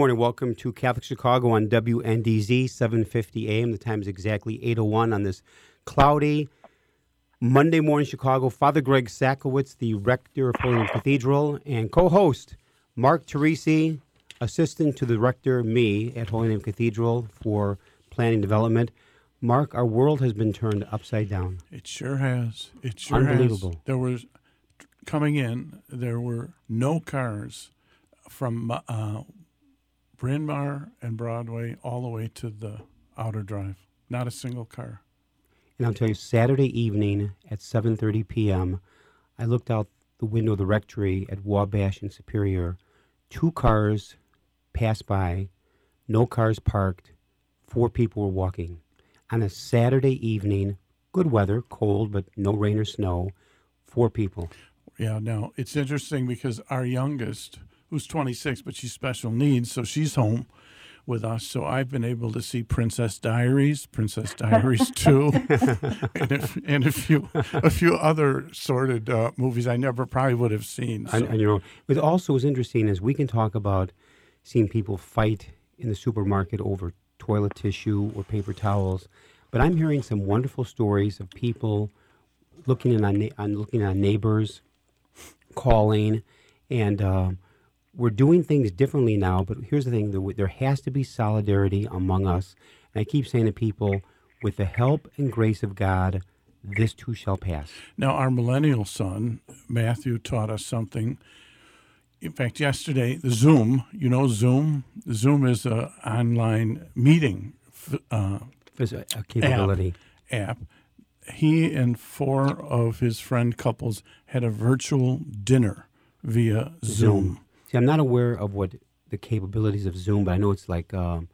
Morning. Welcome to Catholic Chicago on WNDZ 750 AM. The time is exactly 8.01 on this cloudy Monday morning Chicago. Father Greg Sakowicz, the rector of Holy Name Cathedral, and co-host Mark Teresi, assistant to the rector, me, at Holy Name Cathedral for planning development. Mark, our world has been turned upside down. It sure has. It sure Unbelievable. has. There was coming in. There were no cars from uh, Bryn Mawr and Broadway all the way to the outer drive. Not a single car. And I'll tell you, Saturday evening at 7:30 p.m., I looked out the window of the rectory at Wabash and Superior. Two cars passed by, no cars parked. Four people were walking on a Saturday evening. Good weather, cold, but no rain or snow. Four people. Yeah, now it's interesting because our youngest, who's 26, but she's special needs, so she's home with us. So I've been able to see Princess Diaries, Princess Diaries 2, and, a, and a few a few other sorted uh, movies I never probably would have seen. So. on, on your own. What also is interesting is we can talk about seeing people fight in the supermarket over toilet tissue or paper towels, but I'm hearing some wonderful stories of people looking in on, on looking on neighbors, calling, and um, we're doing things differently now. But here's the thing: there, there has to be solidarity among us. And I keep saying to people, with the help and grace of God, this too shall pass. Now, our millennial son, Matthew, taught us something. In fact, yesterday, the Zoom, you know, Zoom? Zoom is an online meeting uh, a, a capability. app. He and four of his friend couples had a virtual dinner via Zoom. See, I'm not aware of what the capabilities of Zoom, but I know it's like um,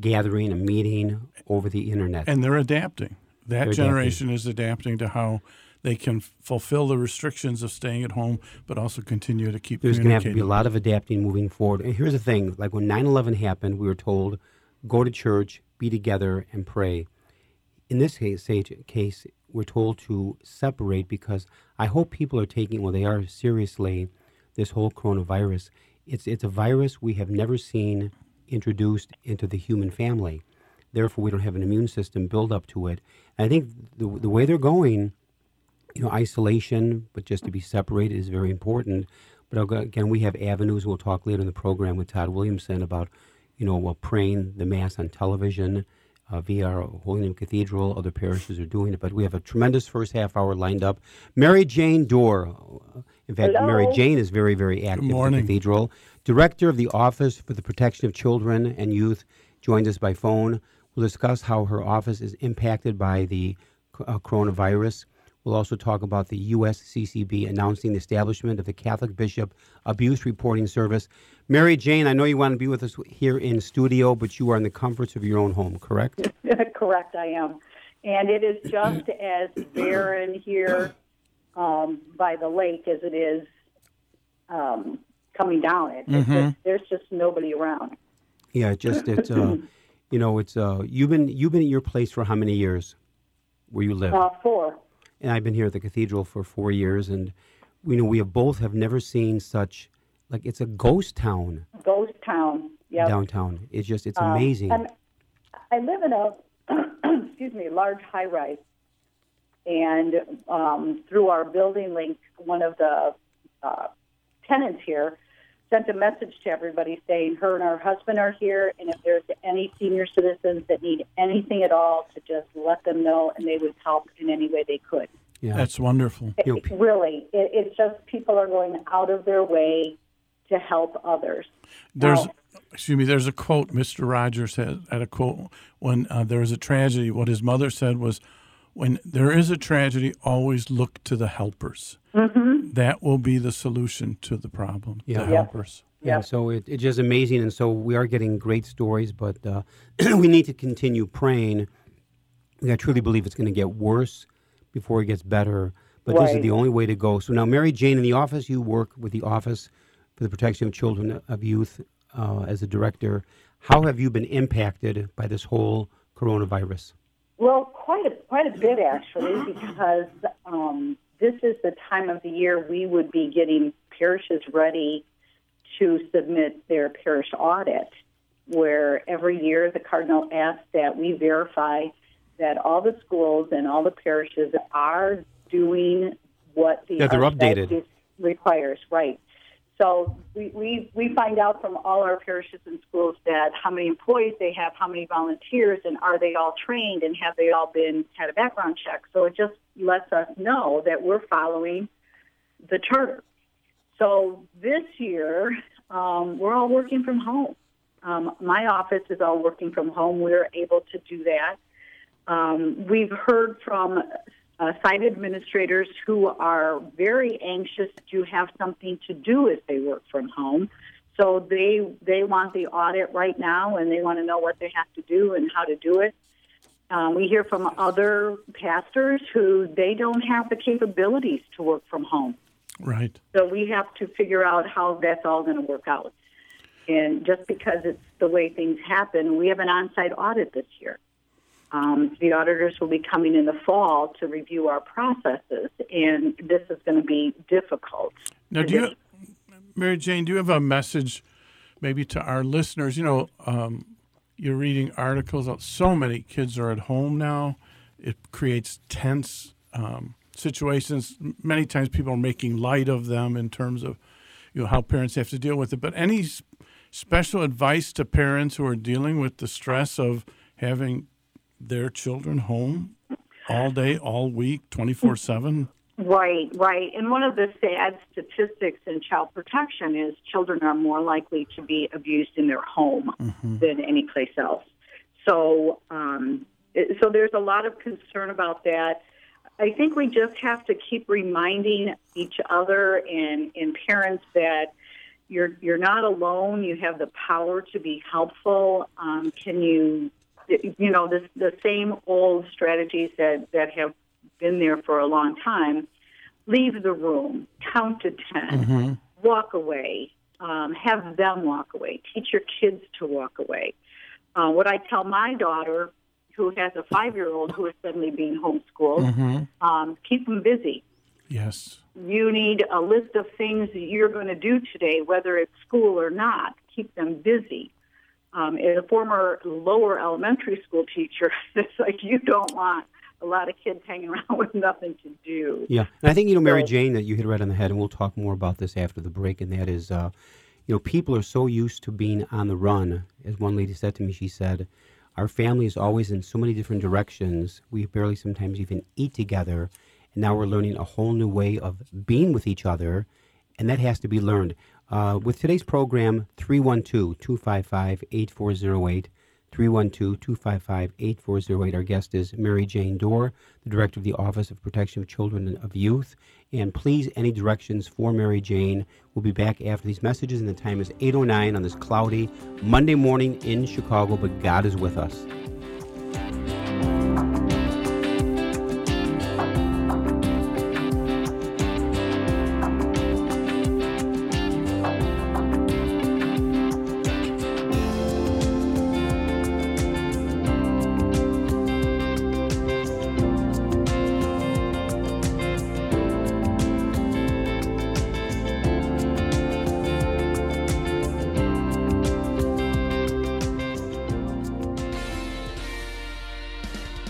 gathering a meeting over the internet. And they're adapting. That They're generation is adapting to how they can fulfill the restrictions of staying at home, but also continue to keep There's going to have to be a lot of adapting moving forward. And here's the thing: like when 9/11 happened, we were told, "Go to church, be together, and pray." In this case, case, we're told to separate because I hope people are taking, well, they are seriously, this whole coronavirus. It's it's a virus we have never seen introduced into the human family. Therefore, we don't have an immune system build up to it. And I think the the way they're going, you know, isolation, but just to be separated is very important. But again, we have avenues. We'll talk later in the program with Todd Williamson about, you know, well, praying the Mass on television uh, via our Holy Name Cathedral. Other parishes are doing it. But we have a tremendous first half hour lined up. Mary Jane Doerr. In fact, Mary Jane is very, very active at morning. the Cathedral. Director of the Office for the Protection of Children and Youth joins us by phone. We'll discuss how her office is impacted by the uh, coronavirus. We'll also talk about the USCCB announcing the establishment of the Catholic Bishop Abuse Reporting Service. Mary Jane, I know you want to be with us here in studio, but you are in the comforts of your own home, correct? Correct, I am. And it is just as barren here um, by the lake as it is um, coming down it. It's just, there's just nobody around. Yeah, just it's uh, you know, it's uh, you've been you've been at your place for how many years, where you live? Uh, four. and I've been here at the cathedral for four years, and you know we have both have never seen such like it's a ghost town Ghost town. Yep. downtown. It's just it's Um, amazing. And I live in a excuse me, large high rise, and um, through our building link, one of the uh, tenants here sent a message to everybody saying her and her husband are here, and if there's any senior citizens that need anything at all, to just let them know, and they would help in any way they could. Yeah. That's wonderful. You know, It- really, it, it's just people are going out of their way to help others. There's, Now- excuse me. There's a quote Mr. Rogers had at a quote when uh, there was a tragedy. What his mother said was, "When there is a tragedy, always look to the helpers. Mm-hmm. That will be the solution to the problem. Yeah. The Yeah. helpers." And so it, it's just amazing. And so we are getting great stories, but uh, we need to continue praying. I truly believe it's going to get worse before it gets better. But this is the only way to go. So now, Mary Jane, in the office, you work with the Office for the Protection of Children of Youth uh, as a director. How have you been impacted by this whole coronavirus? Well, quite a quite a bit actually, because um, this is the time of the year we would be getting parishes ready to submit their parish audit, where every year the cardinal asks that we verify that all the schools and all the parishes are doing what the That they're updated. requires, right? So we, we, we find out from all our parishes and schools that how many employees they have, how many volunteers, and are they all trained, and have they all been had a background check. So it just lets us know that we're following the charter. So this year, um, we're all working from home. Um, my office is all working from home. We're able to do that. Um, we've heard from uh, site administrators who are very anxious to have something to do as they work from home. So they they want the audit right now, and they want to know what they have to do and how to do it. Um, we hear from other pastors who they don't have the capabilities to work from home. Right. So we have to figure out how that's all going to work out. And just because it's the way things happen, we have an on-site audit this year. Um, the auditors will be coming in the fall to review our processes, and this is going to be difficult. Now, do you, Mary Jane, do you have a message maybe to our listeners? You know, um, you're reading articles. So many kids are at home now. It creates tense um, situations. Many times people are making light of them in terms of you know how parents have to deal with it. But any special advice to parents who are dealing with the stress of having their children home all day, all week, twenty four seven? Right, right. And one of the sad statistics in child protection is children are more likely to be abused in their home than any place else. So, um, it- so there's a lot of concern about that. I think we just have to keep reminding each other and, and parents that you're you're not alone. You have the power to be helpful. Um, can you, you know, the the same old strategies that that have been there for a long time. Leave the room, count to 10 walk away, um, have them walk away, teach your kids to walk away. Uh, what I tell my daughter, who has a five year old who is suddenly being homeschooled, um, keep them busy. Yes. You need a list of things that you're going to do today, whether it's school or not. Keep them busy. Um, a former lower elementary school teacher, it's like you don't want a lot of kids hanging around with nothing to do. Yeah, and I think you know Mary Jane that you hit right on the head, and we'll talk more about this after the break. And that is, uh, you know, people are so used to being on the run. As one lady said to me, she said, "Our family is always in so many different directions. We barely sometimes even eat together, and now we're learning a whole new way of being with each other, and that has to be learned." Uh, with today's program, 312 255 8408. 312 255 8408. Our guest is Mary Jane Doerr, the Director of the Office of Protection of Children and of Youth. And please, any directions for Mary Jane. We'll be back after these messages, and the time is 8.09 on this cloudy Monday morning in Chicago, but God is with us.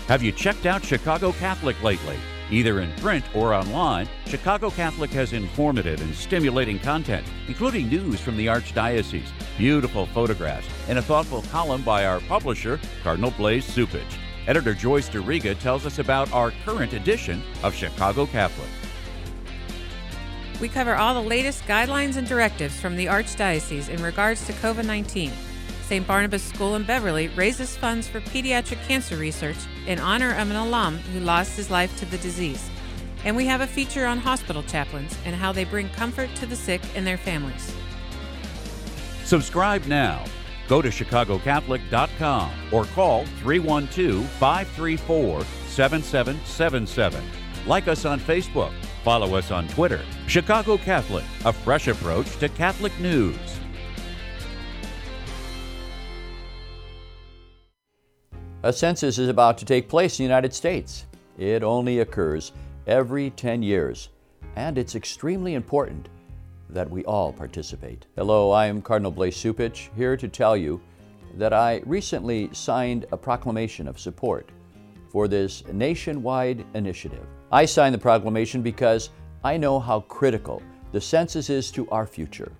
Have you checked out Chicago Catholic lately? Either in print or online, Chicago Catholic has informative and stimulating content, including news from the Archdiocese, beautiful photographs, and a thoughtful column by our publisher, Cardinal Blase Cupich. Editor Joyce Duriga tells us about our current edition of Chicago Catholic. We cover all the latest guidelines and directives from the Archdiocese in regards to COVID 19. St. Barnabas School in Beverly raises funds for pediatric cancer research in honor of an alum who lost his life to the disease. And we have a feature on hospital chaplains and how they bring comfort to the sick and their families. Subscribe now. Go to chicagocatholic.com or call 312 534 7777. Like us on Facebook. Follow us on Twitter. Chicago Catholic, a fresh approach to Catholic news. A census is about to take place in the United States. It only occurs every 10 years, and it's extremely important that we all participate. Hello, I am Cardinal Blase Cupich, here to tell you that I recently signed a proclamation of support for this nationwide initiative. I signed the proclamation because I know how critical the census is to our future.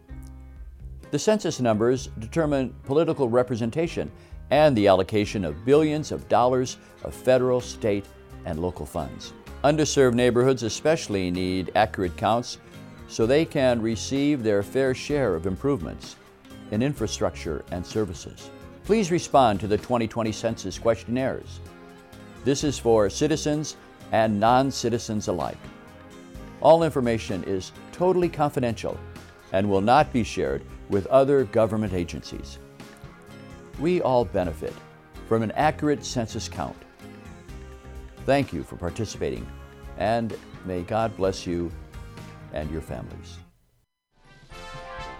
The census numbers determine political representation and the allocation of billions of dollars of federal, state, and local funds. Underserved neighborhoods especially need accurate counts so they can receive their fair share of improvements in infrastructure and services. Please respond to the 2020 census questionnaires. This is for citizens and non citizens alike. All information is totally confidential and will not be shared with other government agencies. We all benefit from an accurate census count. Thank you for participating, and may God bless you and your families.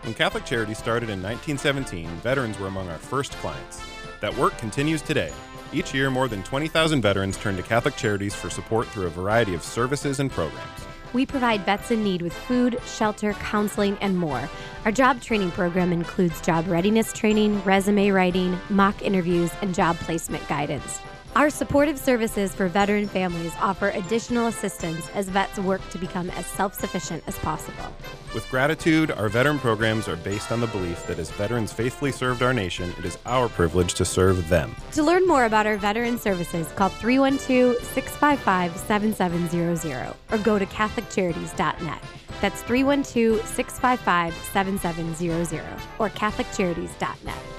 When Catholic Charities started in 1917, veterans were among our first clients. That work continues today. Each year, more than 20,000 veterans turn to Catholic Charities for support through a variety of services and programs. We provide vets in need with food, shelter, counseling, and more. Our job training program includes job readiness training, resume writing, mock interviews, and job placement guidance. Our supportive services for veteran families offer additional assistance as vets work to become as self sufficient as possible. With gratitude, our veteran programs are based on the belief that as veterans faithfully served our nation, it is our privilege to serve them. To learn more about our veteran services, call 312 655 7700 or go to CatholicCharities.net. That's 312 655 7700 or CatholicCharities.net.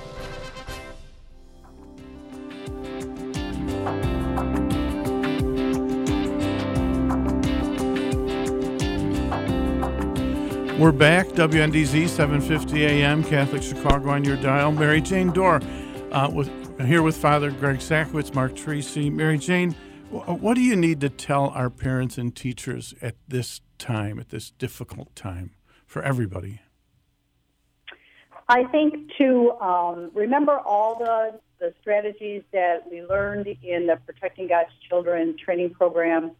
We're back, WNDZ 750 AM, Catholic Chicago on your dial. Mary Jane Doerr uh, with, here with Father Greg Sakowicz, Mark Tracy. Mary Jane, what do you need to tell our parents and teachers at this time, at this difficult time for everybody? I think to um, remember all the, the strategies that we learned in the Protecting God's Children training program,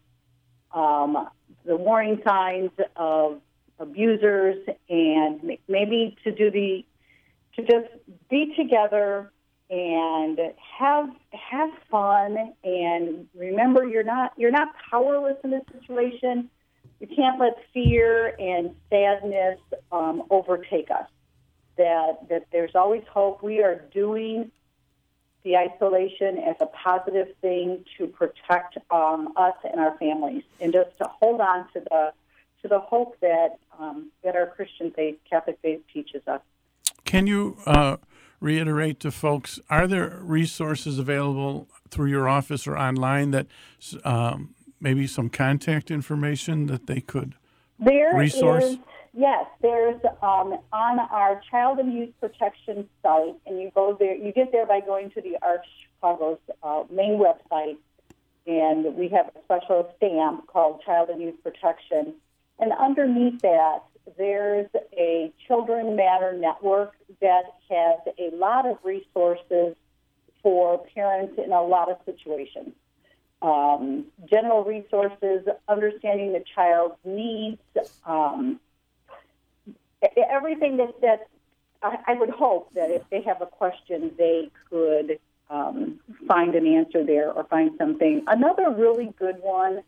um, the warning signs of abusers and maybe to do the to just be together and have have fun and remember you're not you're not powerless in this situation. You can't let fear and sadness um, overtake us. That that there's always hope. We are doing the isolation as a positive thing to protect um, us and our families and just to hold on to the to the hope that um, that our Christian faith, Catholic faith, teaches us. Can you uh, reiterate to folks? Are there resources available through your office or online that um, maybe some contact information that they could there resource? Is, yes, there's um, on our Child Youth Protection site, and you go there. You get there by going to the Arch Chicago's uh, main website, and we have a special stamp called Child Youth Protection and underneath that, there's a Children Matter network that has a lot of resources for parents in a lot of situations. Um, general resources, understanding the child's needs, um, everything that, that I, I, would hope that if they have a question, they could um, find an answer there or find something. Another really good one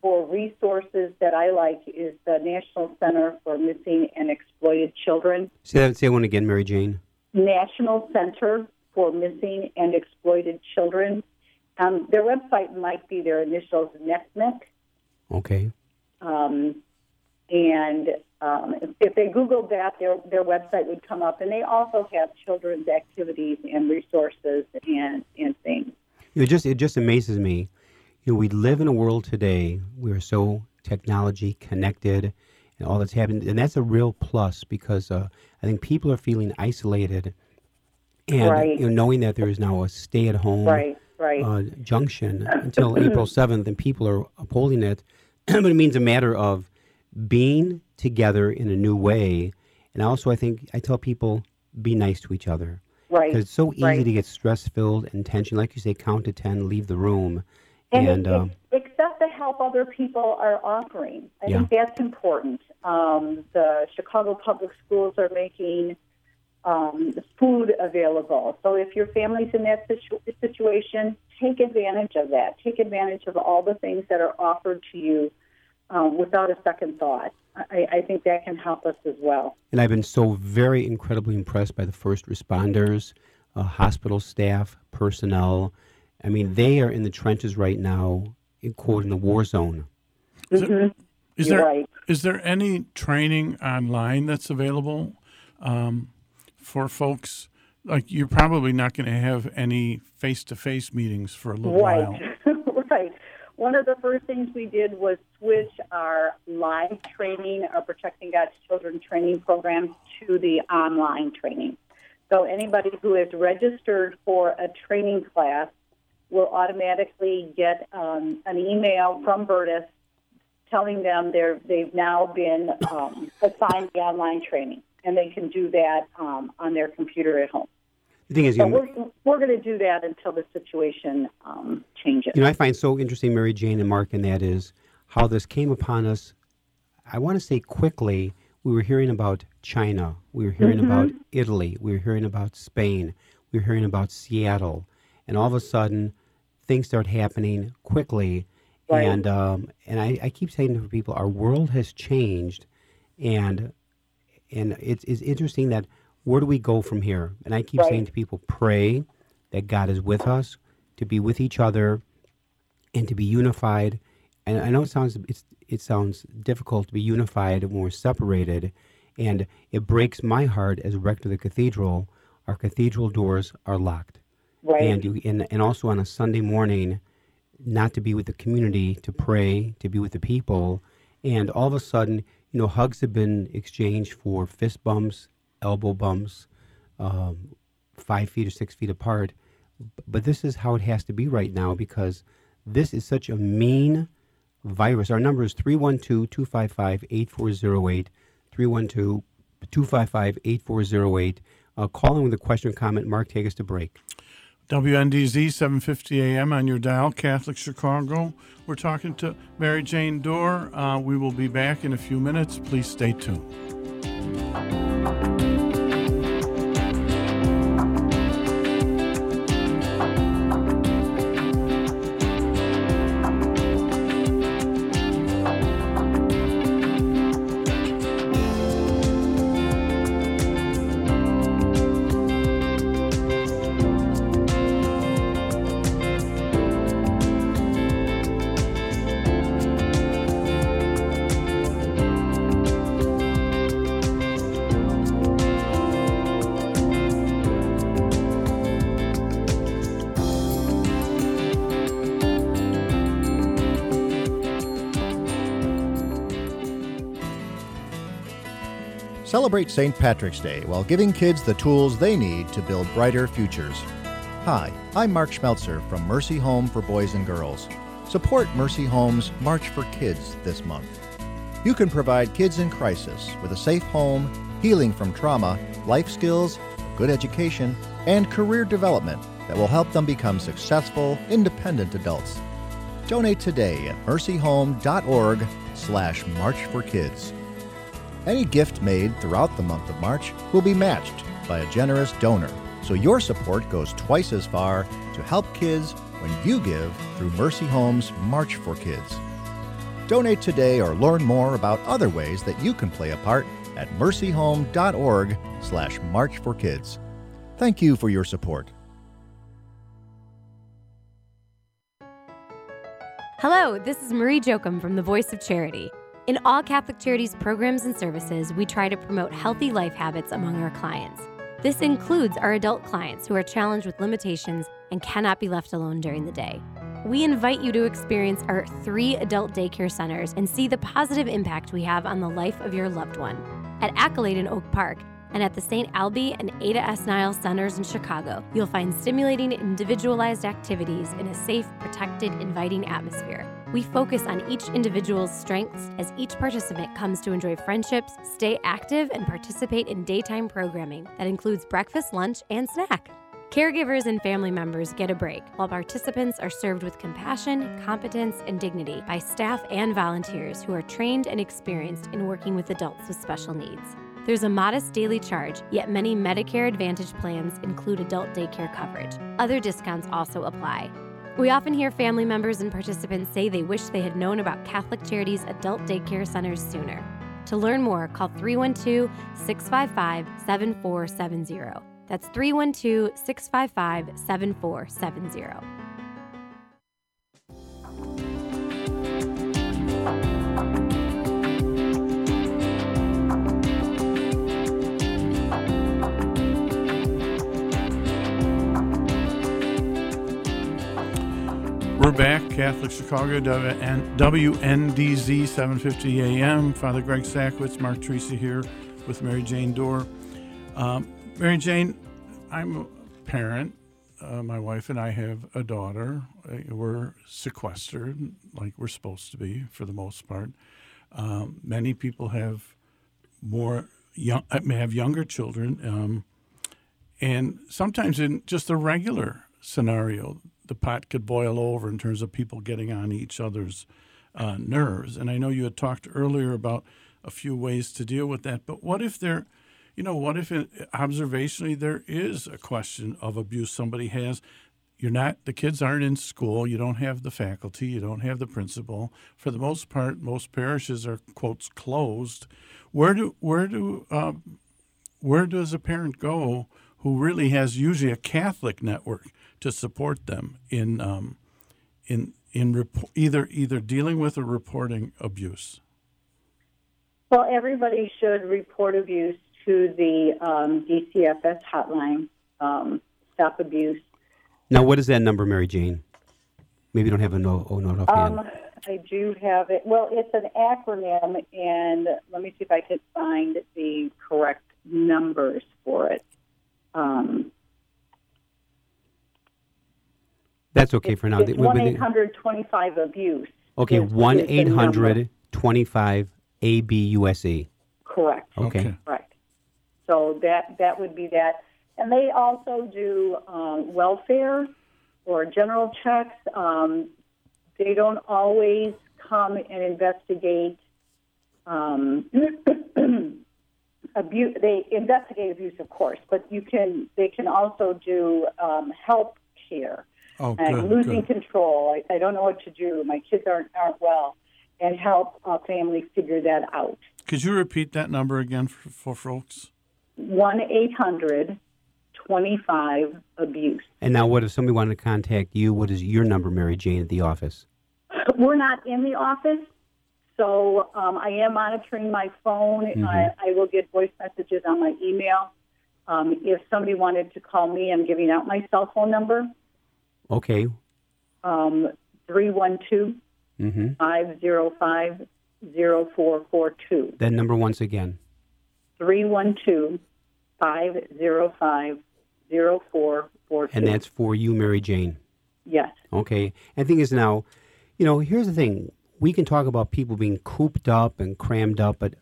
for resources that I like is the National Center for Missing and Exploited Children. Say that say one again, Mary Jane. National Center for Missing and Exploited Children. Um, their website might be their initials, NECMIC. Okay. Um, and um, if, if they Googled that, their, their website would come up. And they also have children's activities and resources and, and things. It just it just amazes me. You know, we live in a world today. We are so technology connected, and all that's happened. and that's a real plus because uh, I think people are feeling isolated, and Right. you know, knowing that there is now a stay-at-home Right, right. uh, junction until April seventh, and people are upholding it. but it means a matter of being together in a new way, and also I think I tell people be nice to each other. Right. Because it's so easy right. to get stress filled and tension. Like you say, count to 10, leave the room. And, And, it- um, accept the help other people are offering. I Yeah. think that's important. Um, the Chicago Public Schools are making um, food available. So if your family's in that situ- situation, take advantage of that. Take advantage of all the things that are offered to you um, without a second thought. I, I think that can help us as well. and I've been so very incredibly impressed by the first responders, uh, hospital staff, personnel. I mean, they are in the trenches right now, in quote, in the war zone. Is, there, is You're there right. is there any training online that's available um, for folks? Like you're probably not going to have any face-to-face meetings for a little while. Right, right. One of the first things we did was switch our live training, our Protecting God's Children training program, to the online training. So anybody who is registered for a training class will automatically get um, an email from VIRTUS telling them they're, they've now been um, assigned the online training, and they can do that um, on their computer at home. The thing is, you But know, we're, we're going to do that until the situation um, changes. you know, I find so interesting, Mary Jane and Mark, and that is how this came upon us. I want to say quickly, we were hearing about China, we were hearing about Italy, we were hearing about Spain, we were hearing about Seattle, and all of a sudden, things start happening quickly. Right. And um, and I, I keep saying to people, our world has changed, and and it's, it's interesting that where do we go from here? And I keep Right. saying to people, pray that God is with us, to be with each other, and to be unified. And I know it sounds it's, it sounds difficult to be unified when we're separated, and it breaks my heart as rector of the cathedral. Our cathedral doors are locked, Right. and you and, and also on a Sunday morning, not to be with the community, to pray, to be with the people, and all of a sudden, you know, hugs have been exchanged for fist bumps, elbow bumps, um, five feet or six feet apart. But this is how it has to be right now because this is such a mean virus. Our number is 312 255 8408. 312 255 8408. Call in with a question or comment. Mark, take us to break. WNDZ 750 AM on your dial, Catholic Chicago. We're talking to Mary Jane Doerr. Uh, we will be back in a few minutes. Please stay tuned. Celebrate St. Patrick's Day while giving kids the tools they need to build brighter futures. Hi, I'm Mark Schmelzer from Mercy Home for Boys and Girls. Support Mercy Home's March for Kids this month. You can provide kids in crisis with a safe home, healing from trauma, life skills, good education, and career development that will help them become successful, independent adults. Donate today at mercyhome.org slash March for Kids. Any gift made throughout the month of March will be matched by a generous donor, so your support goes twice as far to help kids when you give through Mercy Home's March for Kids. Donate today or learn more about other ways that you can play a part at mercyhome.org slash March for Kids. Thank you for your support. Hello, this is Marie Jokum from the Voice of Charity. In all Catholic Charities programs and services, we try to promote healthy life habits among our clients. This includes our adult clients who are challenged with limitations and cannot be left alone during the day. We invite you to experience our three adult daycare centers and see the positive impact we have on the life of your loved one. At Accolade in Oak Park and at the St. Albee and Ada S. Nile centers in Chicago, you'll find stimulating, individualized activities in a safe, protected, inviting atmosphere. We focus on each individual's strengths as each participant comes to enjoy friendships, stay active, and participate in daytime programming that includes breakfast, lunch, and snack. Caregivers and family members get a break, while participants are served with compassion, competence, and dignity by staff and volunteers who are trained and experienced in working with adults with special needs. There's a modest daily charge, yet many Medicare Advantage plans include adult daycare coverage. Other discounts also apply. We often hear family members and participants say they wish they had known about Catholic Charities adult daycare centers sooner. To learn more, call 312 655 7470. That's 312 655 7470. We're back, Catholic Chicago, WNDZ 750 AM. Father Greg Sakowicz, Mark Teresi here with Mary Jane Doerr. Um, Mary Jane, I'm a parent. Uh, my wife and I have a daughter. Uh, we're sequestered, like we're supposed to be for the most part. Um, many people have more young, uh, have younger children, um, and sometimes in just a regular scenario, the pot could boil over in terms of people getting on each other's uh, nerves. And I know you had talked earlier about a few ways to deal with that, but what if there, you know, what if it, observationally there is a question of abuse somebody has? You're not, the kids aren't in school, you don't have the faculty, you don't have the principal. For the most part, most parishes are, quotes, closed. Where do, where do, um, where does a parent go who really has usually a Catholic network to support them in um, in in rep- either either dealing with or reporting abuse? Well, everybody should report abuse to the um, DCFS hotline, um, Stop Abuse. Now, what is that number, Mary Jane? Maybe you don't have a note, oh, note offhand. Um, I do have it. Well, it's an acronym, and let me see if I can find the correct numbers for it. Um, That's okay for now. It's one eight hundred twenty five abuse. Okay, one is the eight number. hundred twenty five ABUSE. Correct. Okay. Right. So that that would be that, and they also do um, welfare or general checks. Um, they don't always come and investigate um, abuse. They investigate abuse, of course, but you can. They can also do um, help care. Oh, and good, losing good. control. I, I don't know what to do. My kids aren't aren't well, and help uh, families figure that out. Could you repeat that number again for, for folks? One eight hundred twenty five abuse. And now, what if somebody wanted to contact you? What is your number, Mary Jane, at the office? We're not in the office, so um, I am monitoring my phone. Mm-hmm. I, I will get voice messages on my email. Um, if somebody wanted to call me, I'm giving out my cell phone number Okay. um, 312 Mm-hmm. 505 0442. That number once again. 312 505 0442. And that's for you, Mary Jane. Yes. Okay. And the thing is now, you know, here's the thing. We can talk about people being cooped up and crammed up, but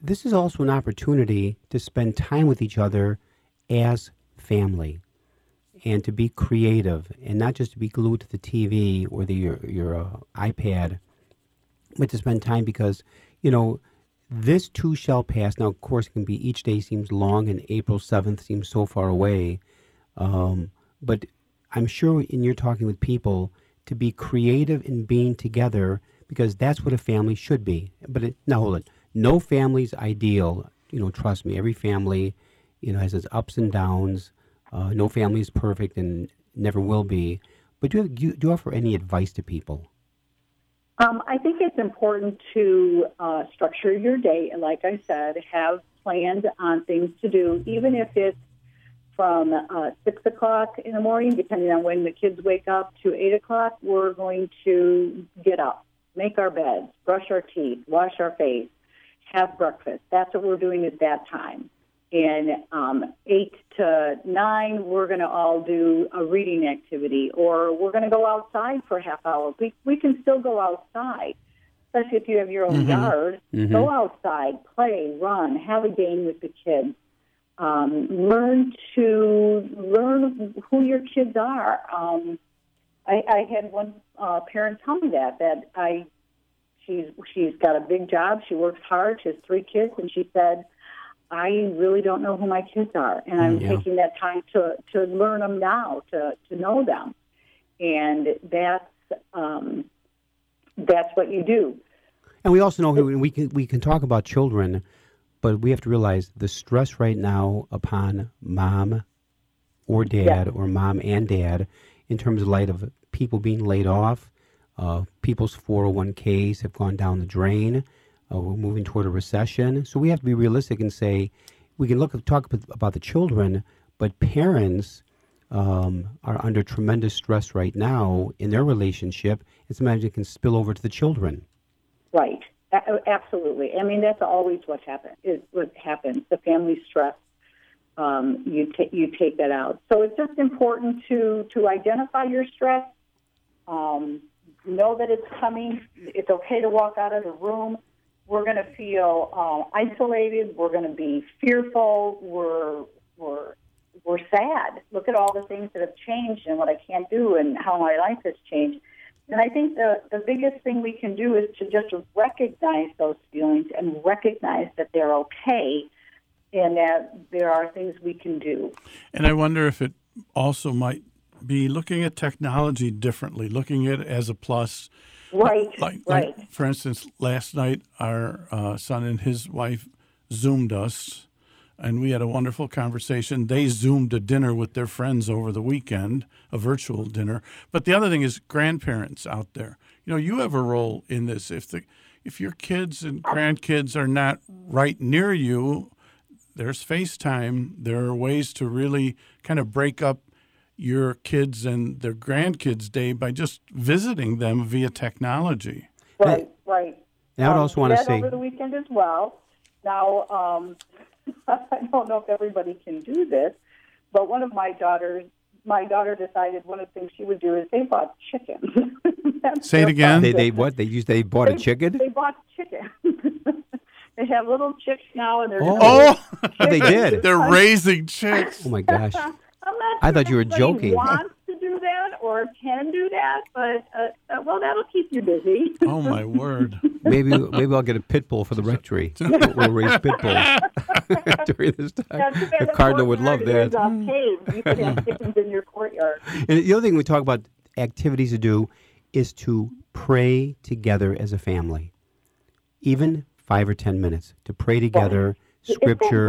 this is also an opportunity to spend time with each other as family and to be creative and not just to be glued to the TV or the, your, your uh, iPad, but to spend time because, you know, this too shall pass. Now, of course, it can be each day seems long and April 7th seems so far away. Um, but I'm sure in you're talking with people to be creative in being together because that's what a family should be. But it, now hold it. No family's ideal. You know, trust me. Every family, you know, has its ups and downs. Uh, no family is perfect and never will be. But do you, you, do you offer any advice to people? Um, I think it's important to uh, structure your day, and like I said, have plans on things to do, even if it's from uh, six o'clock in the morning, depending on when the kids wake up, to eight o'clock. We're going to get up, make our beds, brush our teeth, wash our face, have breakfast. That's what we're doing at that time. And um, eight to nine, we're going to all do a reading activity, or we're going to go outside for a half hour. We we can still go outside, especially if you have your own Mhm. yard. Mhm. Go outside, play, run, have a game with the kids. Um, learn to learn who your kids are. Um, I, I had one uh, parent tell me that that I she's she's got a big job. She works hard. She has three kids, and she said, "I really don't know who my kids are, and I'm Yeah. taking that time to to learn them now, to to know them." And that's um, that's what you do. And we also know who- we can we can talk about children, but we have to realize the stress right now upon mom or dad or mom and dad in terms of light of people being laid off, uh, people's 401ks have gone down the drain. Uh, we're moving toward a recession, so we have to be realistic and say we can look talk about the children, but parents um, are under tremendous stress right now in their relationship, and sometimes it can spill over to the children. Right. A- absolutely. I mean, that's always what happens. Is what happens. The family stress. Um, you take you take that out. So it's just important to to identify your stress. Um, know that it's coming. It's okay to walk out of the room. We're going to feel uh, isolated. We're going to be fearful. We're we're we're sad. Look at all the things that have changed and what I can't do and how my life has changed. And I think the, the biggest thing we can do is to just recognize those feelings and recognize that they're okay and that there are things we can do. And I wonder if it also might be looking at technology differently, looking at it as a plus. Right, Like, right. like for instance, last night our uh, son and his wife zoomed us, and we had a wonderful conversation. They zoomed a dinner with their friends over the weekend, a virtual dinner. But the other thing is grandparents out there. You know, you have a role in this. If the if your kids and grandkids are not right near you, there's FaceTime. There are ways to really kind of break up your kids and their grandkids' day by just visiting them via technology. Right, right. And I would also want to say, over the weekend as well. Now, um, I don't know if everybody can do this, but one of my daughters, my daughter decided one of the things she would do is they bought chicken. Say it again. they, they what? They used they bought a chicken? They bought chicken. they have little chicks now, and they're Oh. Oh, they did. They're raising chicks. Oh my gosh. I'm not I sure thought you were joking. Wants to do that or can do that, but uh, uh, well, that'll keep you busy. Oh my word. Maybe maybe I'll get a pit bull for the rectory. We'll, we'll raise pit bulls during this time. Yeah, too The cardinal would love courtyard that. is, uh, paved. You could have chickens in your courtyard. And the other thing we talk about activities to do is to pray together as a family. Even five or ten minutes to pray together, It's scripture,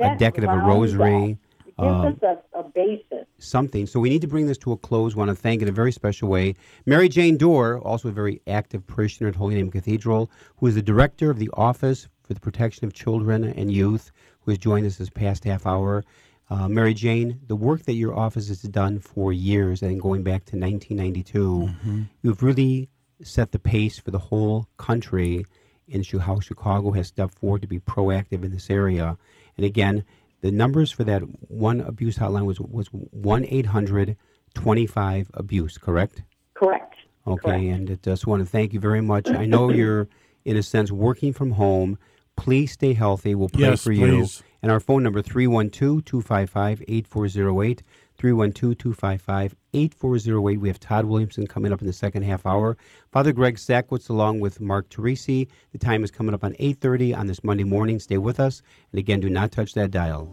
a decade of a rosary. us. It um, gives us a, a basis. something. So we need to bring this to a close. want to thank in a very special way Mary Jane Doerr, also a very active parishioner at Holy Name Cathedral, who is the director of the Office for the Protection of Children and Youth, who has joined us this past half hour. Uh, Mary Jane, the work that your office has done for years, and going back to 1992, you've really set the pace for the whole country in how Chicago has stepped forward to be proactive in this area. And again, the numbers for that one abuse hotline was was one eight hundred twenty five abuse, correct? Correct. Okay, and I just want to thank you very much. I know you're in a sense working from home. Please stay healthy. We'll pray Yes, for you. please. And our phone number 312-255-8408, 312-255-8408. We have Todd Williamson coming up in the second half hour. Father Greg Sakowicz along with Mark Teresi. The time is coming up on 8:30 on this Monday morning. Stay with us. And again, do not touch that dial.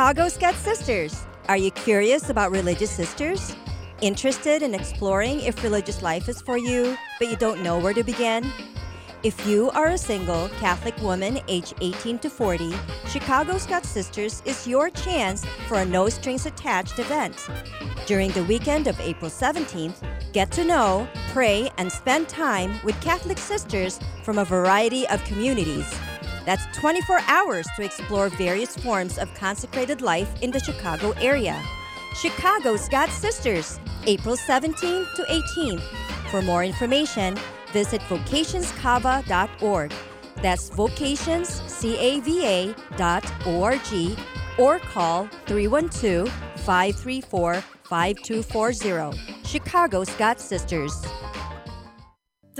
Chicago Scout Sisters. Are you curious about religious sisters? Interested in exploring if religious life is for you, but you don't know where to begin? If you are a single Catholic woman aged 18 to 40, Chicago Scout Sisters is your chance for a no strings attached event. During the weekend of April 17th, get to know, pray, and spend time with Catholic sisters from a variety of communities. That's 24 hours to explore various forms of consecrated life in the Chicago area. Chicago Scout Sisters, April 17th to 18th. For more information, visit vocationscava.org. That's vocationscava.org or call 312 534 5240. Chicago Scout Sisters.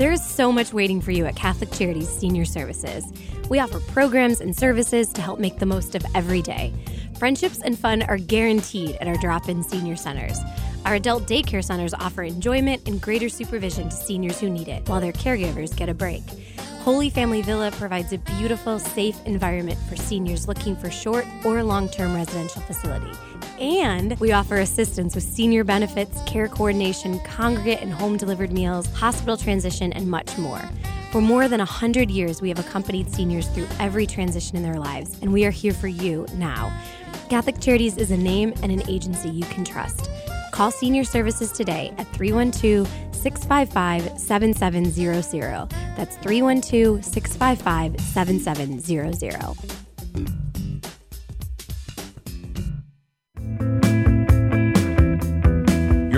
There is so much waiting for you at Catholic Charities Senior Services. We offer programs and services to help make the most of every day. Friendships and fun are guaranteed at our drop in senior centers. Our adult daycare centers offer enjoyment and greater supervision to seniors who need it, while their caregivers get a break. Holy Family Villa provides a beautiful, safe environment for seniors looking for short or long term residential facility. And we offer assistance with senior benefits, care coordination, congregate and home delivered meals, hospital transition, and much more. For more than 100 years, we have accompanied seniors through every transition in their lives, and we are here for you now. Catholic Charities is a name and an agency you can trust. Call Senior Services today at 312 655 7700. That's 312 655 7700.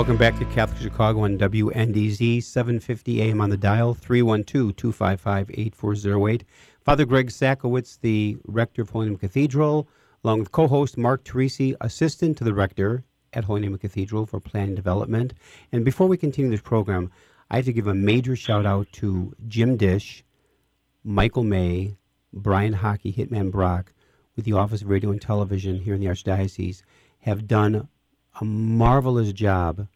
Welcome back to Catholic Chicago on WNDZ 750 AM on the dial 312-255-8408. Father Greg Sakowicz, the rector of Holy Name Cathedral, along with co-host Mark Teresi, assistant to the rector at Holy Name Cathedral for planning development. And before we continue this program, I have to give a major shout out to Jim Dish, Michael May, Brian Hockey, Hitman Brock, with the Office of Radio and Television here in the Archdiocese, have done a marvelous job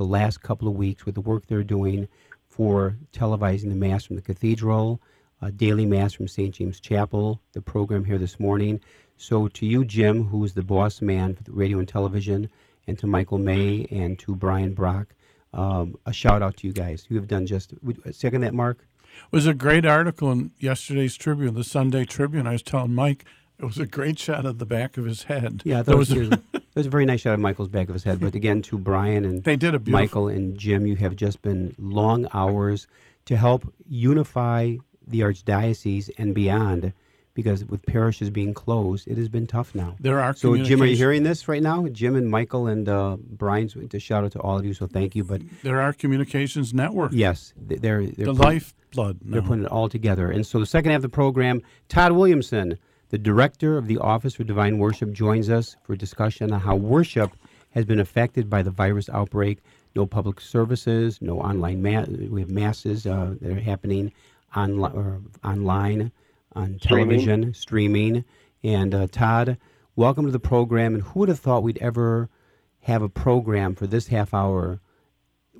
the last couple of weeks with the work they're doing for televising the Mass from the Cathedral, uh, daily Mass from St. James Chapel, the program here this morning. So, to you, Jim, who is the boss man for the radio and television, and to Michael May and to Brian Brock, um, a shout out to you guys. You have done just, second that, Mark? It was a great article in yesterday's Tribune, the Sunday Tribune. I was telling Mike it was a great shot of the back of his head. Yeah, That was, was it was a very nice shot of Michael's back of his head. But again, to Brian and They did a beautiful- Michael and Jim, you have just been long hours to help unify the archdiocese and beyond. Because with parishes being closed, it has been tough now. There are so. Jim, are you hearing this right now? Jim and Michael and uh, Brian's to shout out to all of you. So thank you. But There are communications network. yes, they're, they're the put- lifeblood. they're putting it all together. And so the second half of the program, Todd Williamson, the director of the Office for Divine Worship, joins us for discussion on how worship has been affected by the virus outbreak. No public services, no online mass. We have masses uh, that are happening online, on television, streaming. And uh, Todd, welcome to the program. And who would have thought we'd ever have a program for this half hour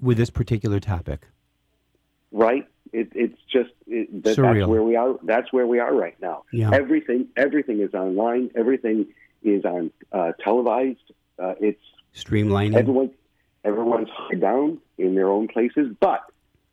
with this particular topic? right It, it's just it, that, that's where we are. That's where we are right now. Yeah. Everything everything is online. Everything is on uh, televised. Uh, it's Streamlining. everyone everyone's down in their own places, but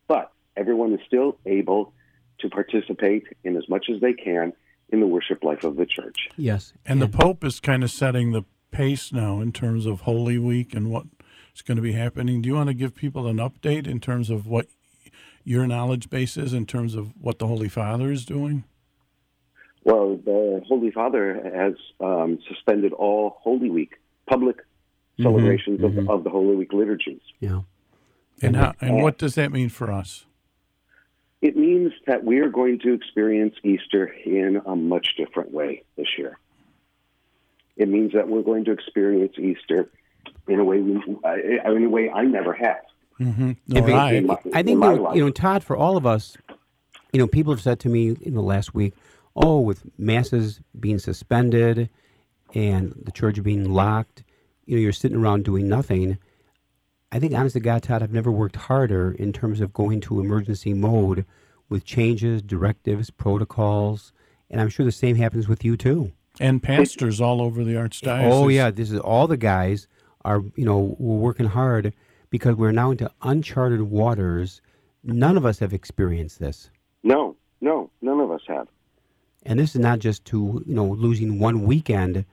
but everyone is still able to participate in as much as they can in the worship life of the church. Yes. And the Pope is kind of setting the pace now in terms of Holy Week and what is going to be happening. Do you want to give people an update in terms of what your knowledge base is in terms of what the Holy Father is doing? Well, the Holy Father has um, suspended all Holy Week public celebrations Of, of the Holy Week liturgies. Yeah. And how, and what does that mean for us? It means that we are going to experience Easter in a much different way this year. It means that we're going to experience Easter in a way we, uh, in a way I never have. Mm-hmm. If it- in my- I think you know, you know, Todd, for all of us, you know, people have said to me in the last week, "Oh, with masses being suspended and the church being locked, you know, you're sitting around doing nothing." I think, honest to God, Todd, I've never worked harder in terms of going to emergency mode with changes, directives, protocols, and I'm sure the same happens with you too. And pastors all over the archdiocese. Oh yeah, this is all the guys are you know we're working hard because we're now into uncharted waters. None of us have experienced this, No, no, none of us have. and this is not just to you know losing one weekend,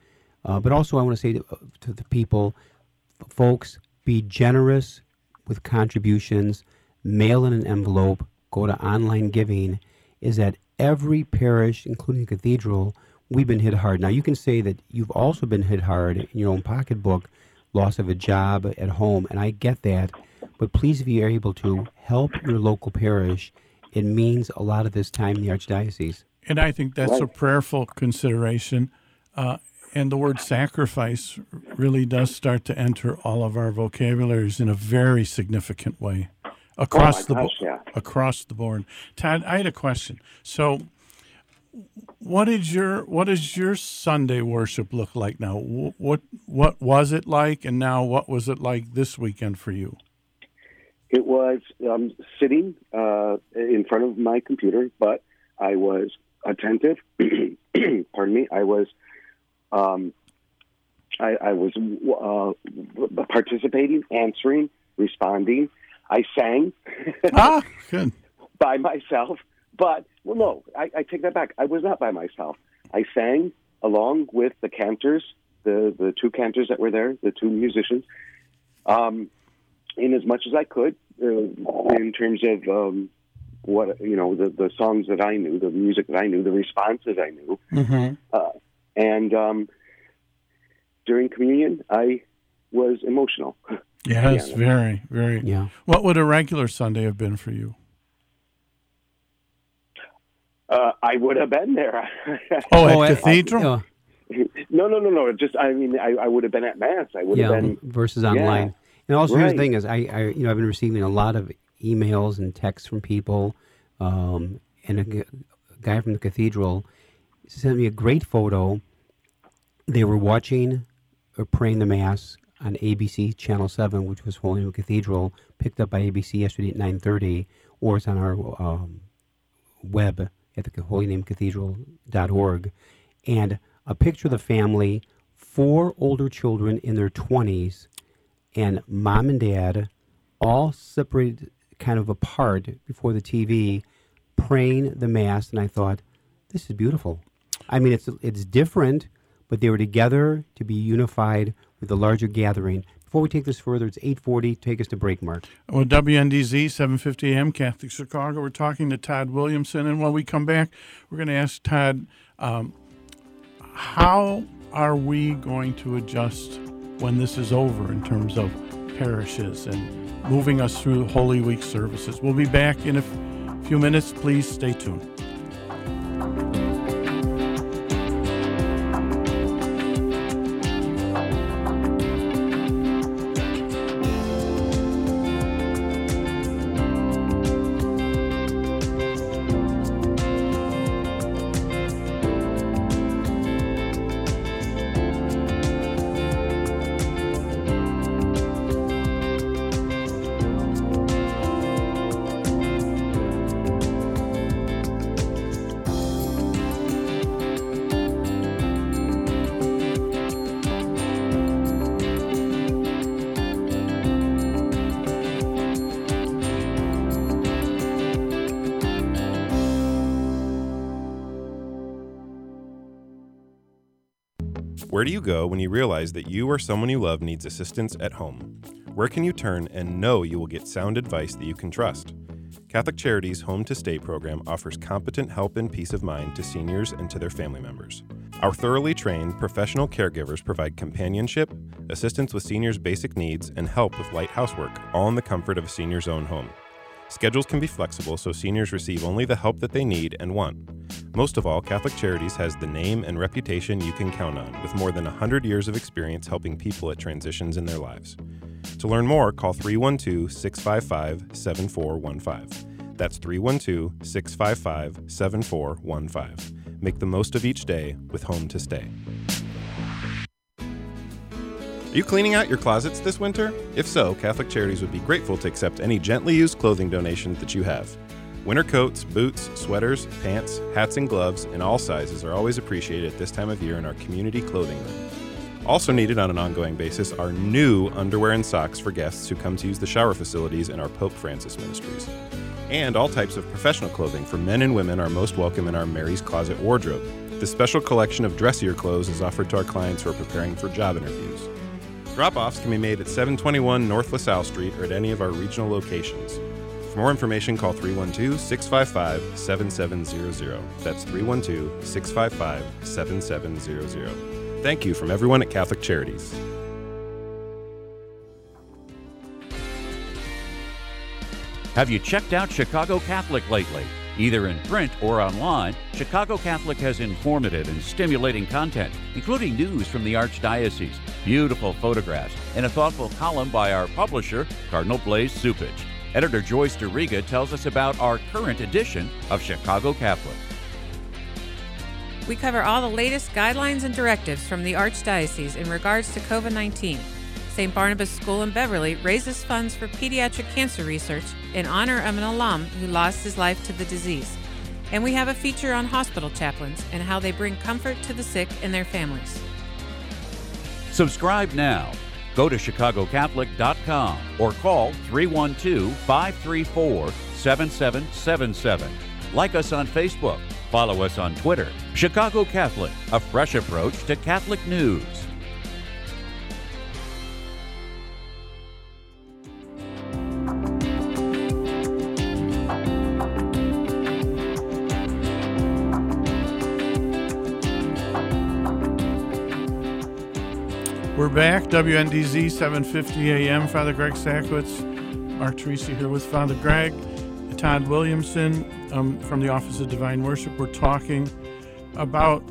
uh, but also I want to say to, to the people, folks, be generous with contributions. Mail in an envelope. Go to online giving. Is that every parish, including the cathedral, we've been hit hard. Now you can say that you've also been hit hard in your own pocketbook, loss of a job at home, and I get that. But please, if you are able to help your local parish, it means a lot of this time in the archdiocese. And I think that's a prayerful consideration. Uh, and the word sacrifice really does start to enter all of our vocabularies in a very significant way across the gosh, bo- yeah. across the board. Todd, I had a question. So, what is your what does your Sunday worship look like now? What what was it like, and now what was it like this weekend for you? It was um, sitting uh, in front of my computer, but I was attentive. Pardon me. I was, um, I, I was uh, participating, answering, responding. I sang ah, good. by myself, but well, no, I, I take that back. I was not by myself. I sang along with the cantors, the the two cantors that were there, the two musicians. Um, in as much as I could, uh, in terms of um, what you know, the the songs that I knew, the music that I knew, the responses I knew, Mm-hmm. uh, and um, during communion, I was emotional. Yes, very, very. Yeah. What would a regular Sunday have been for you? Uh, I would have been there. Oh, at Oh, at- cathedral. yeah. no, no, no, no. Just, I mean, I, I would have been at mass. I would yeah, have been versus yeah. online. And also, here's the thing: is I, I, you know, I've been receiving a lot of emails and texts from people, um, and a guy from the cathedral sent me a great photo. They were watching or praying the mass on ABC Channel Seven, which was Holy Name Cathedral, picked up by ABC yesterday at nine thirty, or it's on our um, web at the holynamecathedral.org, and a picture of the family, four older children in their 20s, and mom and dad all separated kind of apart before the TV praying the mass and I thought this is beautiful. I mean it's it's different but they were together to be unified with the larger gathering. Before we take this further, it's 8:40. Take us to break, Mark. Well, WNDZ 750 AM Catholic Chicago. We're talking to Todd Williamson, and when we come back, we're going to ask Todd, um, how are we going to adjust when this is over in terms of parishes and moving us through Holy Week services? We'll be back in a few minutes. Please stay tuned. Where do you go when you realize that you or someone you love needs assistance at home? Where can you turn and know you will get sound advice that you can trust? Catholic Charities Home to Stay program offers competent help and peace of mind to seniors and to their family members. Our thoroughly trained professional caregivers provide companionship, assistance with seniors' basic needs, and help with light housework, all in the comfort of a senior's own home. Schedules can be flexible so seniors receive only the help that they need and want. Most of all, Catholic Charities has the name and reputation you can count on, with more than 100 years of experience helping people at transitions in their lives. To learn more, call 312 655 7415. That's 312 655 7415. Make the most of each day with Home to Stay. Are you cleaning out your closets this winter? If so, Catholic Charities would be grateful to accept any gently used clothing donations that you have. Winter coats, boots, sweaters, pants, hats, and gloves in all sizes are always appreciated at this time of year in our community clothing room. Also needed on an ongoing basis are new underwear and socks for guests who come to use the shower facilities in our Pope Francis ministries. And all types of professional clothing for men and women are most welcome in our Mary's Closet wardrobe. This special collection of dressier clothes is offered to our clients who are preparing for job interviews. Drop offs can be made at 721 North LaSalle Street or at any of our regional locations. For more information, call 312 655 7700. That's 312 655 7700. Thank you from everyone at Catholic Charities. Have you checked out Chicago Catholic lately? Either in print or online, Chicago Catholic has informative and stimulating content, including news from the Archdiocese, beautiful photographs, and a thoughtful column by our publisher, Cardinal Blase Cupich. Editor Joyce Duriga tells us about our current edition of Chicago Catholic. We cover all the latest guidelines and directives from the Archdiocese in regards to COVID 19. St. Barnabas School in Beverly raises funds for pediatric cancer research in honor of an alum who lost his life to the disease. And we have a feature on hospital chaplains and how they bring comfort to the sick and their families. Subscribe now. Go to chicagocatholic.com or call 312 534 7777. Like us on Facebook. Follow us on Twitter. Chicago Catholic, a fresh approach to Catholic news. Back, WNDZ 750 AM. Father Greg Sakowicz, Mark Teresi here with Father Greg, Todd Williamson um, from the Office of Divine Worship. We're talking about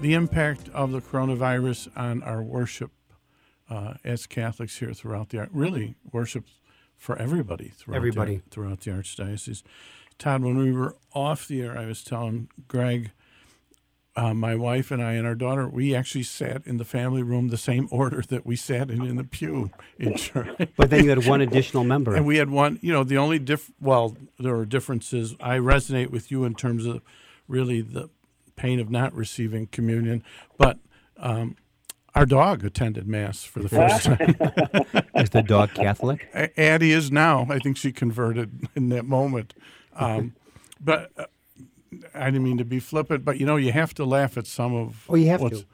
the impact of the coronavirus on our worship uh, as Catholics here throughout the really worship for everybody throughout Everybody. the, throughout the archdiocese. Todd, when we were off the air, I was telling Greg uh, my wife and I and our daughter, we actually sat in the family room the same order that we sat in in the pew in church. But then you had one additional member. and we had one. You know, the only diff. Well, there are differences. I resonate with you in terms of really the pain of not receiving communion, but. Um, our dog attended mass for the first time. Is the dog Catholic? Addie is now. I think she converted in that moment. Um, but uh, I didn't mean to be flippant, but you know, you have to laugh at some of. Oh, you have what's, to.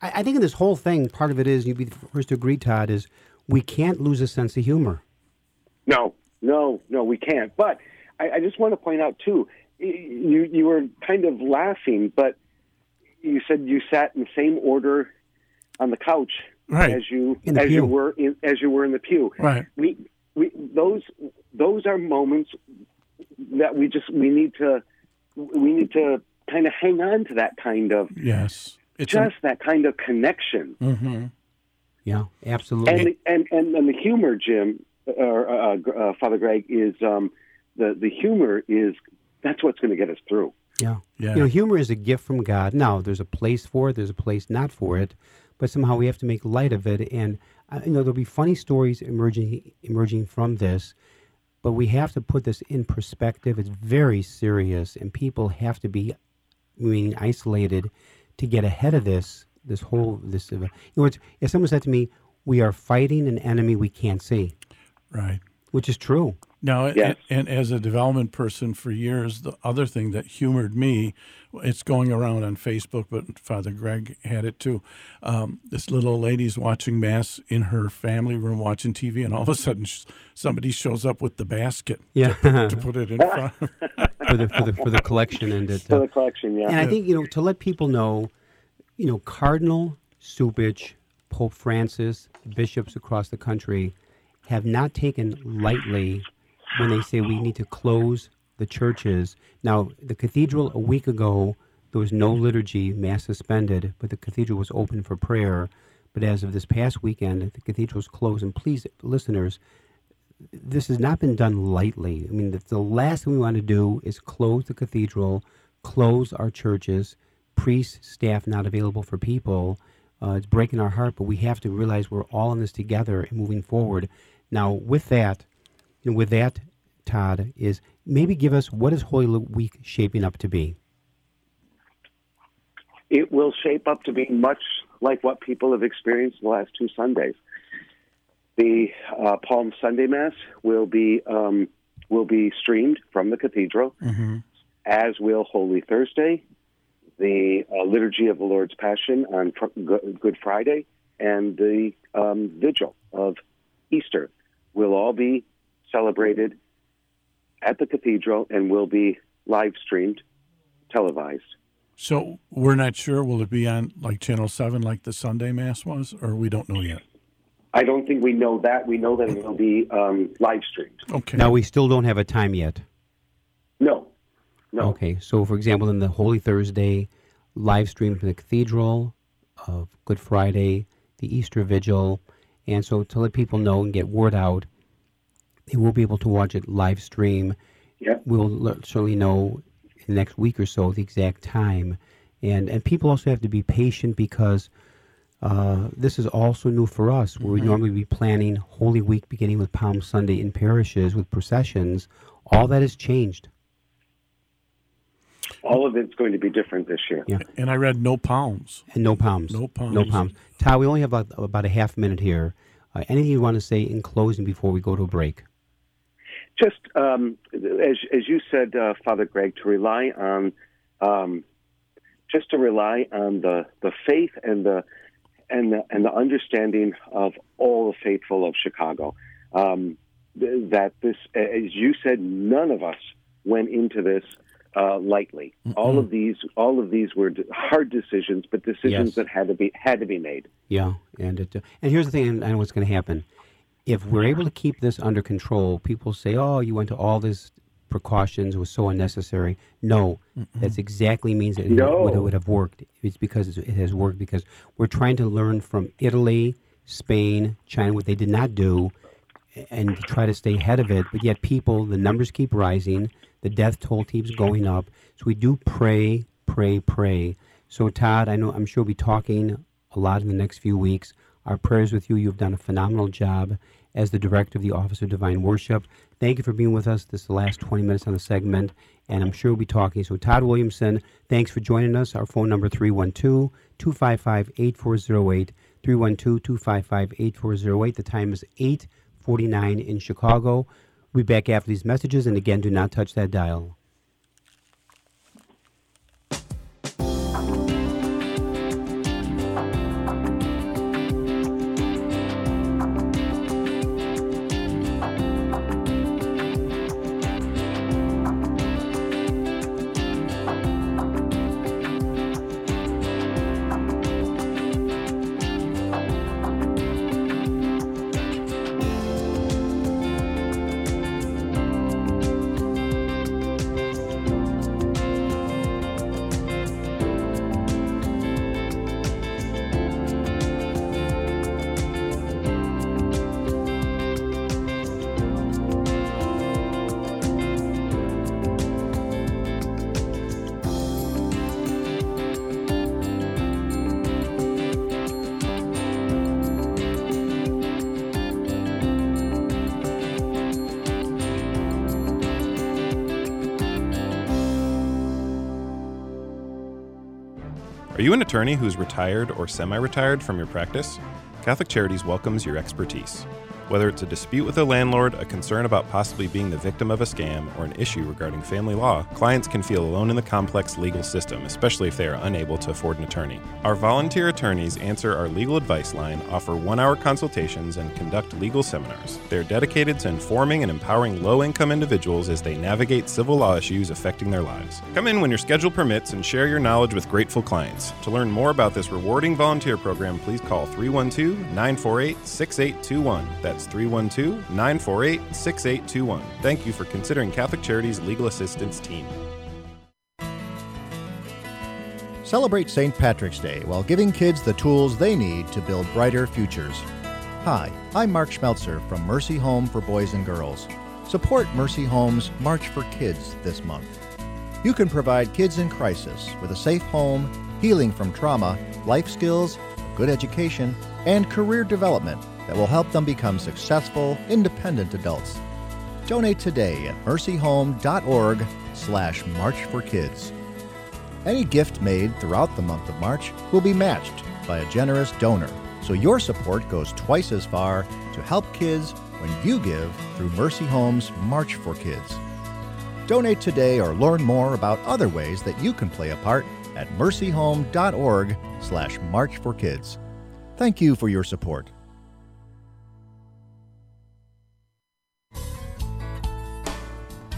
I, I think in this whole thing, part of it is, you'd be the first to agree, Todd, is we can't lose a sense of humor. No, no, no, we can't. But I, I just want to point out too. You you were kind of laughing, but you said you sat in the same order on the couch Right. as you In the as you were in, as you were in the pew. Right. We we those those are moments that we just we need to we need to kind of hang on to that kind of Yes. It's just that kind of connection. hmm Yeah, absolutely. And, the, and and and the humor, Jim or uh, uh, Father Greg, is um, the the humor is that's what's going to get us through. Yeah. Yeah. You know, humor is a gift from God. Now, there's a place for it, there's a place not for it, but somehow we have to make light of it. And, uh, you know, there'll be funny stories emerging, emerging from this, but we have to put this in perspective. It's very serious, and people have to be, meaning isolated, to get ahead of this, this whole, this, uh, you know, it's, if someone said to me, we are fighting an enemy we can't see, Right. which is true. Now, Yes. and, and as a development person for years, the other thing that humored me, it's going around on Facebook, but Father Greg had it too. Um, this little old lady's watching Mass in her family room watching TV, and all of a sudden sh- somebody shows up with the basket Yeah. to, to put it in front of for the for the for the collection and it, For the collection, yeah. And I think you know to let people know, you know, Cardinal Cupich, Pope Francis, bishops across the country have not taken lightly when they say we need to close the churches. Now, the cathedral a week ago there was no liturgy, mass suspended, but the cathedral was open for prayer. But as of this past weekend, the cathedral is closed. And please, listeners, this has not been done lightly. I mean, the, the last thing we want to do is close the cathedral, close our churches, priests, staff not available for people. Uh, it's breaking our heart, but we have to realize we're all in this together and moving forward. Now, with that, you know, with that, Todd, is maybe give us what is Holy Week shaping up to be? it will shape up to be much like what people have experienced the last two Sundays. The uh, Palm Sunday Mass will be um, will be streamed from the cathedral, as will Holy Thursday, the uh, Liturgy of the Lord's Passion on fr- Good Friday, and the um, Vigil of Easter will all be celebrated at the cathedral and will be live streamed, televised. So we're not sure. Will it be on like Channel 7 like the Sunday Mass was, or we don't know yet? I don't think we know that. We know that it will be um, live streamed. Okay. Now, we still don't have a time yet. No, no. Okay, so for example, in the Holy Thursday live stream from the cathedral of Good Friday, the Easter Vigil, and so to let people know and get word out, they will be able to watch it live stream. Yeah. We'll certainly know in the next week or so the exact time, and and people also have to be patient because. Uh, this is also new for us, where we normally be planning Holy Week beginning with Palm Sunday in parishes with processions. All that has changed. All of it's going to be different this year. Yeah. And I read no palms. And no palms. No palms. No palms. Todd, we only have about, about a half minute here. Uh, anything you want to say in closing before we go to a break? Just um, as as you said, uh, Father Greg, to rely on, um, just to rely on the, the faith and the and the, and the understanding of all the faithful of Chicago. Um, th- that this, as you said, none of us went into this uh, lightly. All of these, all of these were hard decisions, but decisions Yes. that had to be had to be made. Yeah, and it, uh, and here's the thing, and I know what's going to happen. If we're mm-hmm. able to keep this under control, people say, "Oh, you went to all these precautions; it was so unnecessary." No, that's exactly means that it would, it would have worked. It's because it has worked because we're trying to learn from Italy, Spain, China what they did not do, and to try to stay ahead of it. But yet, people, the numbers keep rising, the death toll keeps going up. So we do pray, pray, pray. So Todd, I know I'm sure we'll be talking a lot in the next few weeks. Our prayers with you. You've done a phenomenal job as the director of the Office of Divine Worship. Thank you for being with us this last 20 minutes on the segment, and I'm sure we'll be talking. So Todd Williamson, thanks for joining us. Our phone number 312-255-8408, 312-255-8408. The time is 8:49 in Chicago. We'll be back after these messages, and again, do not touch that dial. Are you an attorney who's retired or semi retired from your practice? Catholic Charities welcomes your expertise. Whether it's a dispute with a landlord, a concern about possibly being the victim of a scam, or an issue regarding family law, clients can feel alone in the complex legal system, especially if they are unable to afford an attorney. Our volunteer attorneys answer our legal advice line, offer one hour consultations, and conduct legal seminars. They're dedicated to informing and empowering low income individuals as they navigate civil law issues affecting their lives. Come in when your schedule permits and share your knowledge with grateful clients. To learn more about this rewarding volunteer program, please call 312 948 6821. That's 312 948 6821. Thank you for considering Catholic Charities Legal Assistance Team. Celebrate St. Patrick's Day while giving kids the tools they need to build brighter futures. Hi, I'm Mark Schmeltzer from Mercy Home for Boys and Girls. Support Mercy Home's March for Kids this month. You can provide kids in crisis with a safe home, healing from trauma, life skills, good education, and career development that will help them become successful, independent adults. Donate today at mercyhome.org slash March for Kids. Any gift made throughout the month of March will be matched by a generous donor, so your support goes twice as far to help kids when you give through Mercy Home's March for Kids. Donate today or learn more about other ways that you can play a part at mercyhome.org slash March for Kids. Thank you for your support.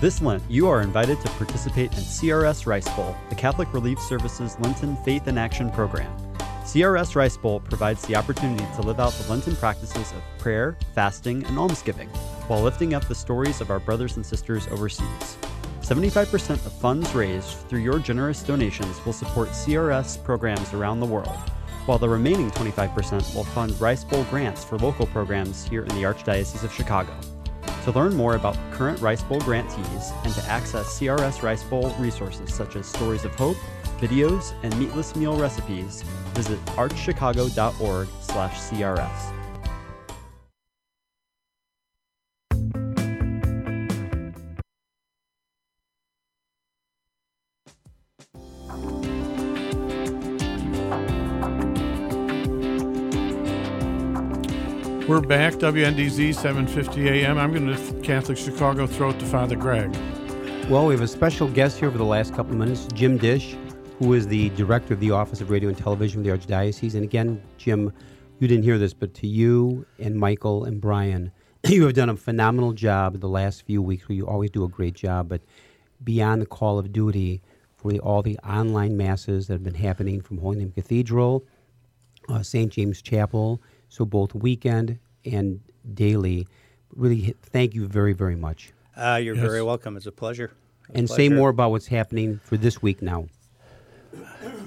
This Lent, you are invited to participate in CRS Rice Bowl, the Catholic Relief Service's Lenten Faith in Action program. CRS Rice Bowl provides the opportunity to live out the Lenten practices of prayer, fasting, and almsgiving while lifting up the stories of our brothers and sisters overseas. 75% of funds raised through your generous donations will support CRS programs around the world, while the remaining 25% will fund Rice Bowl grants for local programs here in the Archdiocese of Chicago. To learn more about current Rice Bowl grantees and to access CRS Rice Bowl resources such as stories of hope, videos, and meatless meal recipes, visit archchicago.org/crs. We're back, WNDZ 750 AM. I'm going to Catholic Chicago throw it to Father Greg. Well, we have a special guest here for the last couple of minutes, Jim Dish, who is the director of the Office of Radio and Television of the Archdiocese. And again, Jim, you didn't hear this, but to you and Michael and Brian, you have done a phenomenal job the last few weeks where you always do a great job, but beyond the call of duty for the, all the online masses that have been happening from Holy Name Cathedral, uh, St. James Chapel, so both weekend and daily. Really, thank you very, very much. Uh, you're yes. very welcome. It's a pleasure. A and pleasure. say more about what's happening for this week now.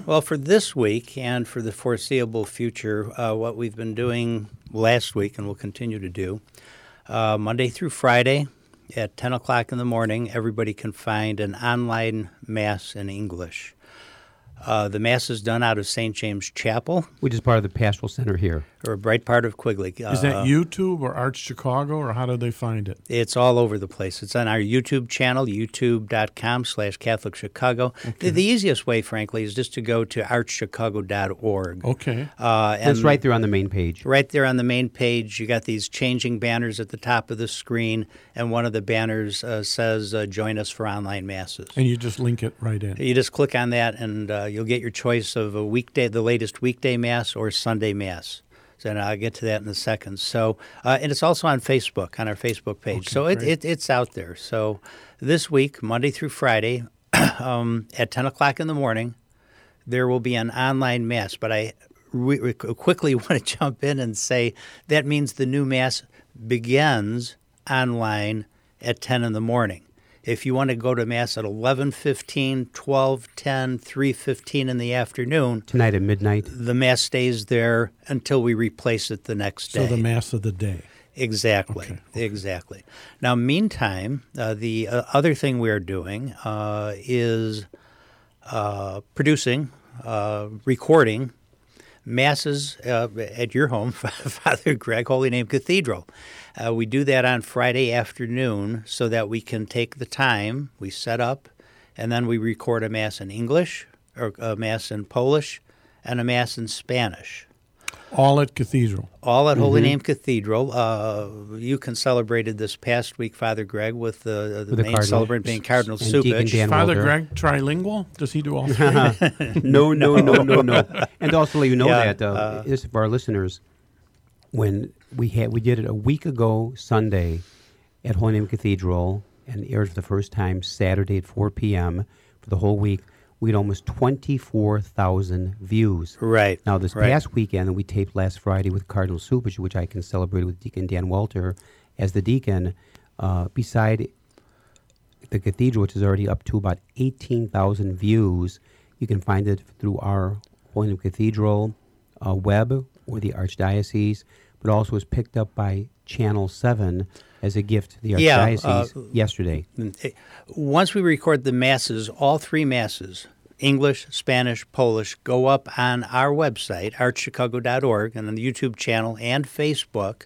Well, for this week and for the foreseeable future, uh, what we've been doing last week and will continue to do, uh, Monday through Friday at 10 o'clock in the morning, everybody can find an online Mass in English. Uh, the Mass is done out of St. James Chapel, which is part of the Pastoral Center here, or a bright part of Quigley. Is that uh, YouTube or Arch Chicago, or how do they find it? It's all over the place. It's on our YouTube channel, youtube.com slash Catholic Chicago. Okay. The, the, easiest way, frankly, is just to go to archchicago.org. Okay. Uh, and it's right there on the main page. Right there on the main page. You got these changing banners at the top of the screen, and one of the banners uh, says, uh, Join us for online Masses. And you just link it right in. You just click on that, and uh, you'll get your choice of a weekday, the latest weekday mass or Sunday mass. So and I'll get to that in a second. So, uh, and it's also on Facebook on our Facebook page. Okay, so it, it, it's out there. So this week, Monday through Friday, um, at ten o'clock in the morning, there will be an online mass. But I re- re- quickly want to jump in and say that means the new mass begins online at ten in the morning. If you want to go to Mass at 11.15, 12.10, 3.15 in the afternoon. Tonight at midnight. The Mass stays there until we replace it the next day. So the Mass of the day. Exactly, okay, okay. exactly. Now, meantime, uh, the uh, other thing we're doing uh, is uh, producing, uh, recording masses uh, at your home, Father Greg, Holy Name Cathedral. Uh, we do that on Friday afternoon so that we can take the time, we set up, and then we record a Mass in English, or a Mass in Polish, and a Mass in Spanish. All at Cathedral. All at Holy Mhm. Name Cathedral. Uh, you can celebrated this past week, Father Greg, with the, the, With the main Cardinal. celebrant being Cardinal And Deacon Cupich. Dan Father Walter. Greg trilingual? Does he do all three? no, no, no, no, no. And also, let you know Yeah, that uh, uh, for our listeners, when we had we did it a week ago Sunday at Holy Name Cathedral and aired for the first time Saturday at 4 p.m. for the whole week. We had almost 24,000 views. Right. Now, this right. past weekend, and we taped last Friday with Cardinal Cupich, which I can celebrate with Deacon Dan Walter as the deacon, uh, beside the cathedral, which is already up to about 18,000 views. You can find it through our Holy Name Cathedral uh, web or the Archdiocese, but also was picked up by Channel 7 as a gift to the Yeah, Archdiocese uh, yesterday. Once we record the masses, all three masses, English, Spanish, Polish, go up on our website, archchicago.org, and on the YouTube channel and Facebook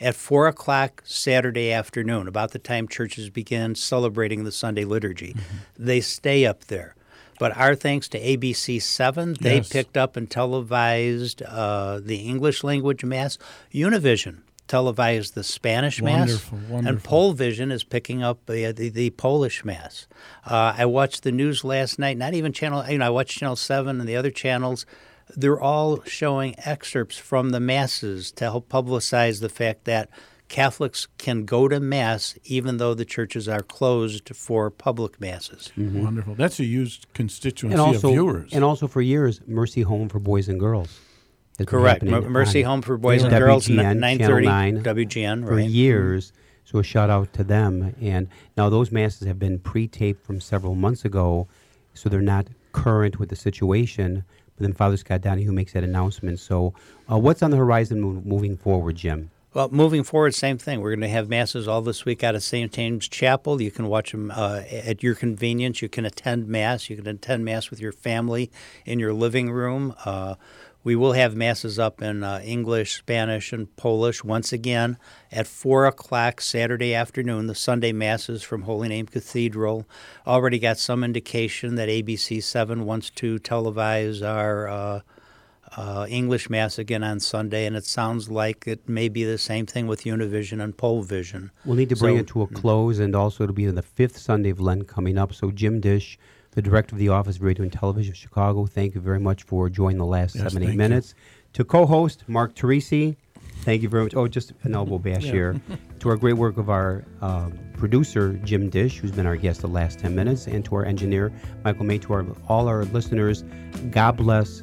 at 4 o'clock Saturday afternoon, about the time churches begin celebrating the Sunday liturgy. They stay up there. But our thanks to ABC 7, they Yes. picked up and televised uh, the English language Mass. Univision televised the Spanish Wonderful, Mass. And wonderful. Polvision is picking up the, the, the Polish Mass. Uh, I watched the news last night, not even Channel, you know, I watched Channel 7 and the other channels. They're all showing excerpts from the Masses to help publicize the fact that Catholics can go to Mass even though the churches are closed for public Masses. Wonderful. That's a used constituency And also, of viewers. and also for years, Mercy Home for Boys and Girls. has been Correct. happening Mer- Mercy on Home for Boys and Girls, n- WGN, 9:30 9 WGN, for right. years. So a shout out to them. And now those masses have been pre-taped from several months ago, so they're not current with the situation. But then Father Scott Donahue makes that announcement. So uh, what's on the horizon mov- moving forward, Jim? Well, moving forward, same thing. We're going to have masses all this week out of St. James Chapel. You can watch them uh, at your convenience. You can attend mass. You can attend mass with your family in your living room. Uh, we will have masses up in uh, English, Spanish, and Polish once again at 4 o'clock Saturday afternoon. The Sunday masses from Holy Name Cathedral. Already got some indication that ABC 7 wants to televise our. Uh, uh, English Mass again on Sunday, and it sounds like it may be the same thing with Univision and Polvision. We'll need to bring So- it to a close, and also it'll be the fifth Sunday of Lent coming up. So, Jim Dish, the director of the Office of Radio and Television of Chicago, thank you very much for joining the last Yes, seven, thank eight you. minutes. To co host, Mark Teresi, thank you very much. Oh, just an elbow bash Yeah. here. to our great work of our um, producer, Jim Dish, who's been our guest the last 10 minutes, and to our engineer, Michael May, to our, all our listeners, God bless,